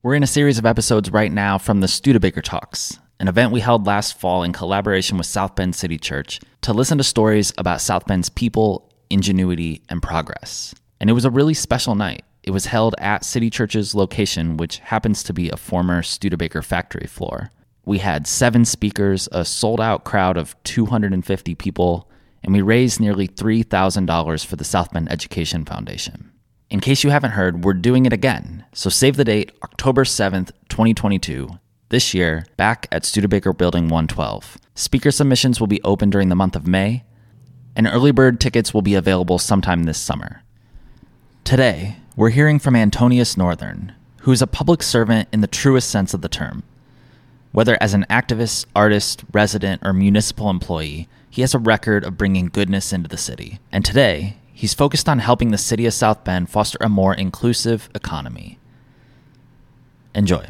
We're in a series of episodes right now from the Studebaker Talks, an event we held last fall in collaboration with South Bend City Church to listen to stories about South Bend's people, ingenuity, and progress. And it was a really special night. It was held at City Church's location, which happens to be a former Studebaker factory floor. We had seven speakers, a sold out crowd of 250 people, and we raised nearly $3,000 for the South Bend Education Foundation. In case you haven't heard, we're doing it again. So save the date, October 7th, 2022, this year, back at Studebaker Building 112. Speaker submissions will be open during the month of May, and early bird tickets will be available sometime this summer. Today, we're hearing from Antonius Northern, who is a public servant in the truest sense of the term. Whether as an activist, artist, resident, or municipal employee, he has a record of bringing goodness into the city. And today, He's focused on helping the city of South Bend foster a more inclusive economy. Enjoy.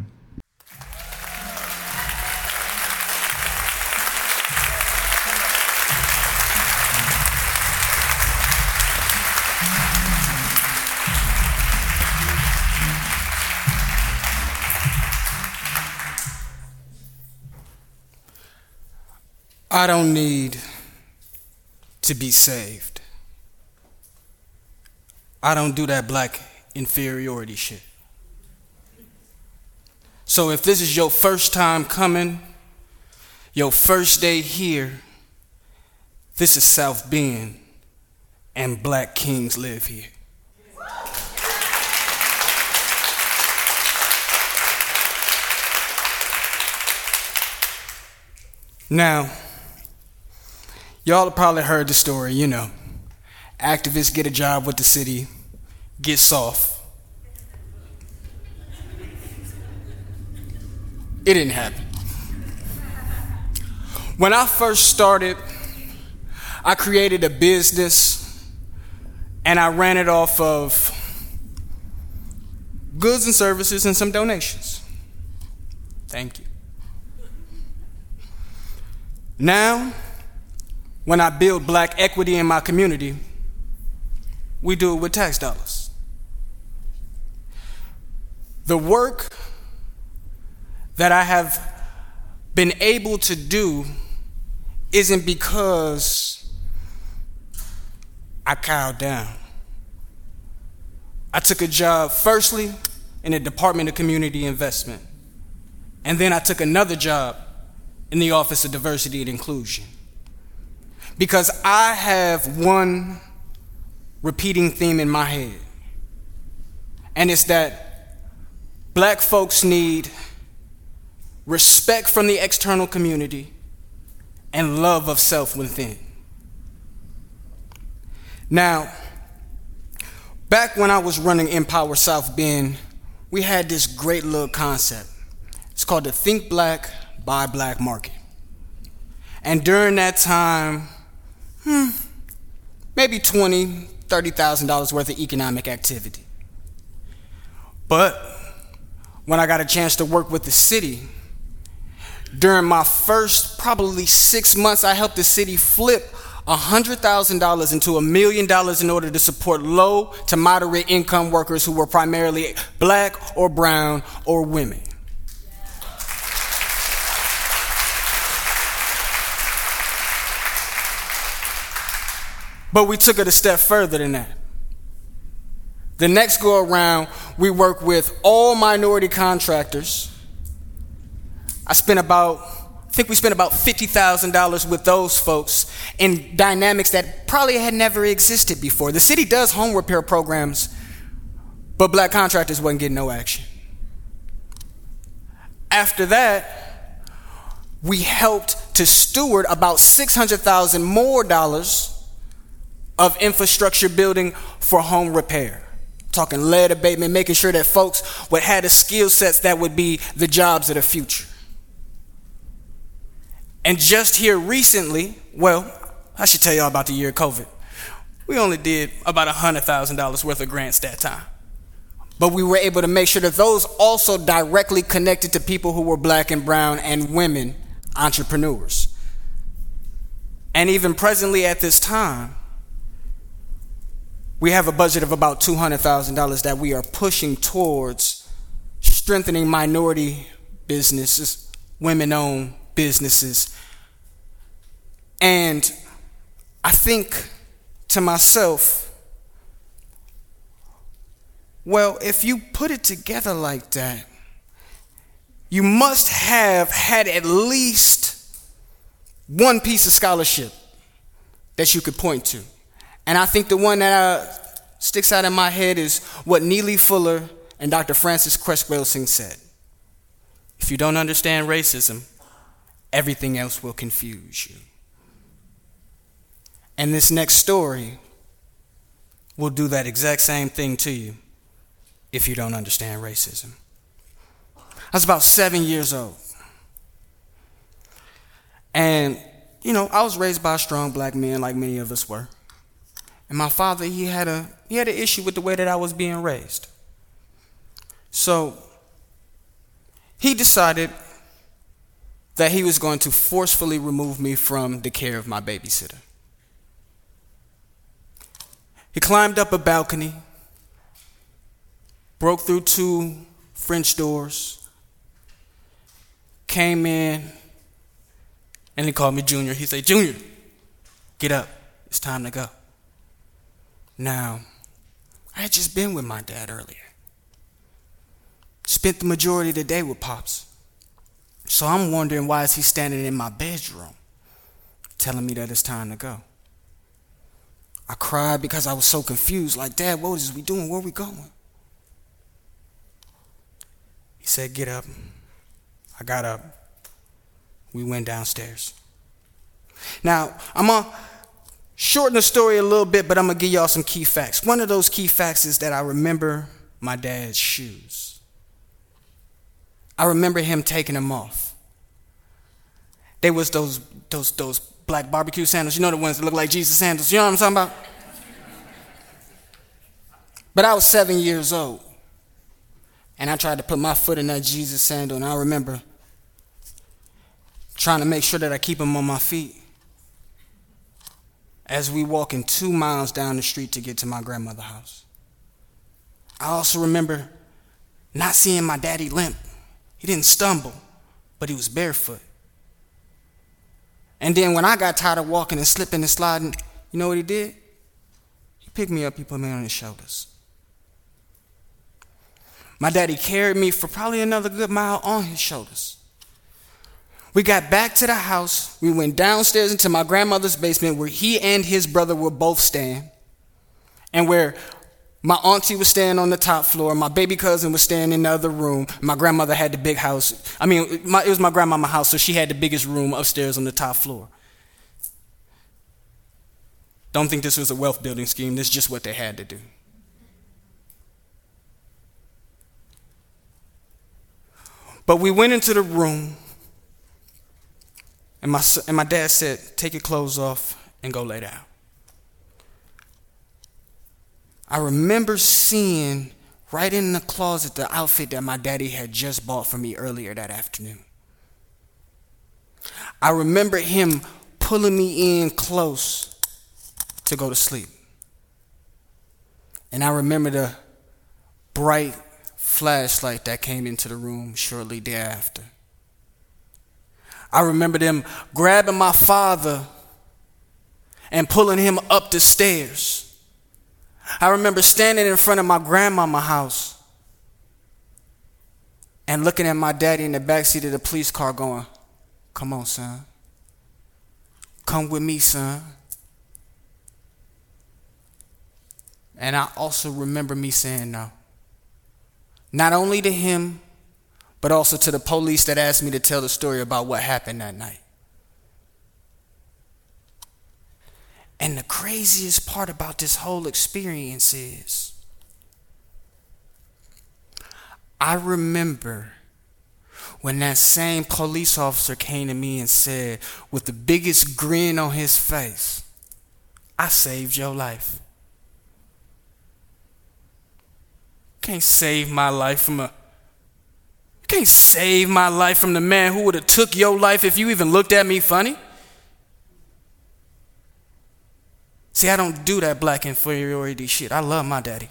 I don't need to be saved. I don't do that black inferiority shit. So if this is your first time coming, your first day here, this is South Bend, and black kings live here. Now, y'all have probably heard the story, you know. Activists get a job with the city, get soft. It didn't happen. When I first started, I created a business and I ran it off of goods and services and some donations. Thank you. Now, when I build black equity in my community, we do it with tax dollars. The work that I have been able to do isn't because I cowed down. I took a job, firstly, in the Department of Community Investment, and then I took another job in the Office of Diversity and Inclusion. Because I have one repeating theme in my head. And it's that black folks need respect from the external community and love of self within. Now, back when I was running Empower South Bend, we had this great little concept. It's called the Think Black, Buy Black market. And during that time, hmm, maybe 20, $30,000 worth of economic activity. But when I got a chance to work with the city, during my first probably six months, I helped the city flip $100,000 into a million dollars in order to support low to moderate income workers who were primarily black or brown or women. But we took it a step further than that. The next go around, we work with all minority contractors. I spent about, I think we spent about $50,000 with those folks in dynamics that probably had never existed before. The city does home repair programs, but black contractors wasn't getting no action. After that, we helped to steward about 600,000 more dollars of infrastructure building for home repair. Talking lead abatement, making sure that folks would have the skill sets that would be the jobs of the future. And just here recently, well, I should tell y'all about the year of COVID. We only did about $100,000 worth of grants that time. But we were able to make sure that those also directly connected to people who were black and brown and women entrepreneurs. And even presently at this time, we have a budget of about $200,000 that we are pushing towards strengthening minority businesses, women owned businesses. And I think to myself, well, if you put it together like that, you must have had at least one piece of scholarship that you could point to. And I think the one that uh, sticks out in my head is what Neely Fuller and Dr. Frances Welsing said. If you don't understand racism, everything else will confuse you. And this next story will do that exact same thing to you if you don't understand racism. I was about seven years old. And, you know, I was raised by strong black man like many of us were. And my father, he had a he had an issue with the way that I was being raised. So he decided that he was going to forcefully remove me from the care of my babysitter. He climbed up a balcony, broke through two French doors, came in, and he called me Junior. He said, Junior, get up. It's time to go. Now, I had just been with my dad earlier. Spent the majority of the day with Pops. So I'm wondering why is he standing in my bedroom telling me that it's time to go. I cried because I was so confused. Like, Dad, what is we doing? Where are we going? He said, Get up. I got up. We went downstairs. Now, I'm to shorten the story a little bit, but I'm to give y'all some key facts. One of those key facts is that I remember my dad's shoes. I remember him taking them off. They was those, those, those black barbecue sandals. You know the ones that look like Jesus sandals. You know what I'm talking about? But I was seven years old. And I tried to put my foot in that Jesus sandal. And I remember trying to make sure that I keep them on my feet as we walking two miles down the street to get to my grandmother's house. I also remember not seeing my daddy limp. He didn't stumble, but he was barefoot. And then when I got tired of walking and slipping and sliding, you know what he did? He picked me up, he put me on his shoulders. My daddy carried me for probably another good mile on his shoulders. We got back to the house. We went downstairs into my grandmother's basement where he and his brother were both staying, and where my auntie was staying on the top floor. My baby cousin was staying in the other room. My grandmother had the big house. I mean, my, it was my grandmama's house, so she had the biggest room upstairs on the top floor. Don't think this was a wealth building scheme. This is just what they had to do. But we went into the room, and my, and my dad said, Take your clothes off and go lay down. I remember seeing right in the closet the outfit that my daddy had just bought for me earlier that afternoon. I remember him pulling me in close to go to sleep. And I remember the bright flashlight that came into the room shortly thereafter. I remember them grabbing my father and pulling him up the stairs. I remember standing in front of my grandmama house and looking at my daddy in the backseat of the police car going, Come on, son. Come with me, son. And I also remember me saying no. Not only to him, but also to the police that asked me to tell the story about what happened that night. And the craziest part about this whole experience is I remember when that same police officer came to me and said, with the biggest grin on his face, I saved your life. Can't save my life from a can't save my life from the man who would have took your life if you even looked at me funny. See, I don't do that black inferiority shit. I love my daddy.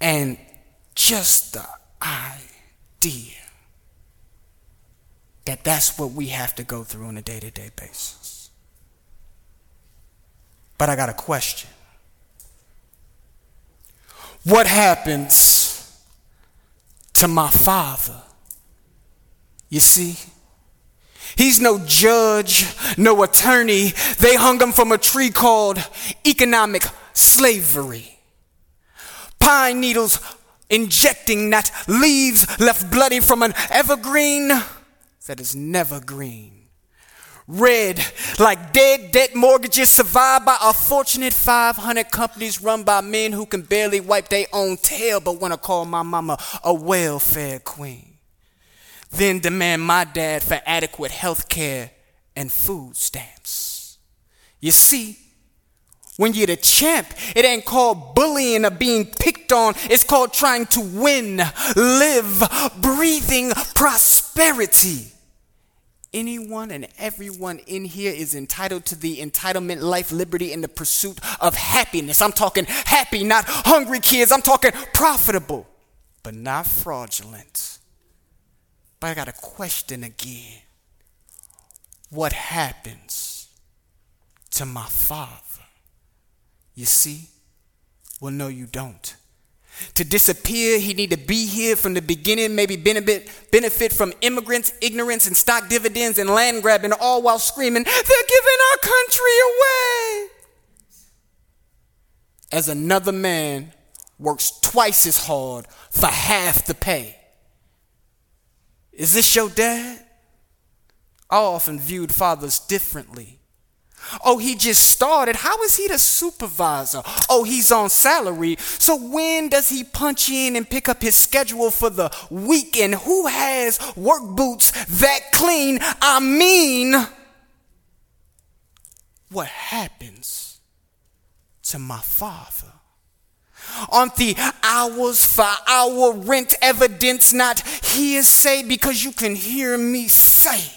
And just the idea that that's what we have to go through on a day to day basis. But I got a question. What happens to my father? You see? He's no judge, no attorney. They hung him from a tree called economic slavery. Pine needles injecting that leaves left bloody from an evergreen that is never green. Red, like dead debt mortgages survived by a fortunate 500 companies run by men who can barely wipe their own tail but want to call my mama a welfare queen. Then demand my dad for adequate health care and food stamps. You see, when you're the champ, it ain't called bullying or being picked on. It's called trying to win, live, breathing prosperity. Anyone and everyone in here is entitled to the entitlement, life, liberty, and the pursuit of happiness. I'm talking happy, not hungry kids. I'm talking profitable, but not fraudulent. But I got a question again. What happens to my father? You see? Well, no, you don't. To disappear, he need to be here from the beginning, maybe benefit, benefit from immigrants, ignorance, and stock dividends and land grabbing, all while screaming, they're giving our country away. As another man works twice as hard for half the pay. Is this your dad? I often viewed fathers differently. Oh, he just started. How is he the supervisor? Oh, he's on salary. So when does he punch in and pick up his schedule for the weekend? Who has work boots that clean? I mean, what happens to my father? Aren't the hours for our rent evidence not hearsay because you can hear me say?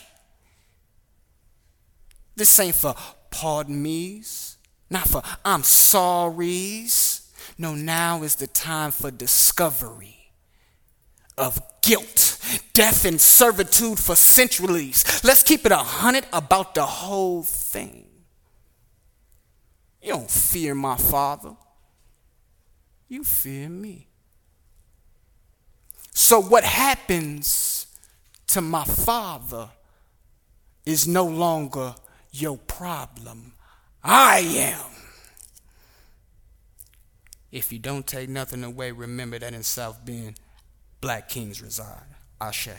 This ain't for pardon me's, not for I'm sorry's. No, now is the time for discovery of guilt, death, and servitude for centuries. Let's keep it a hundred about the whole thing. You don't fear my father, you fear me. So, what happens to my father is no longer your problem. I am. If you don't take nothing away, remember that in South Bend, black kings reside. Ashe.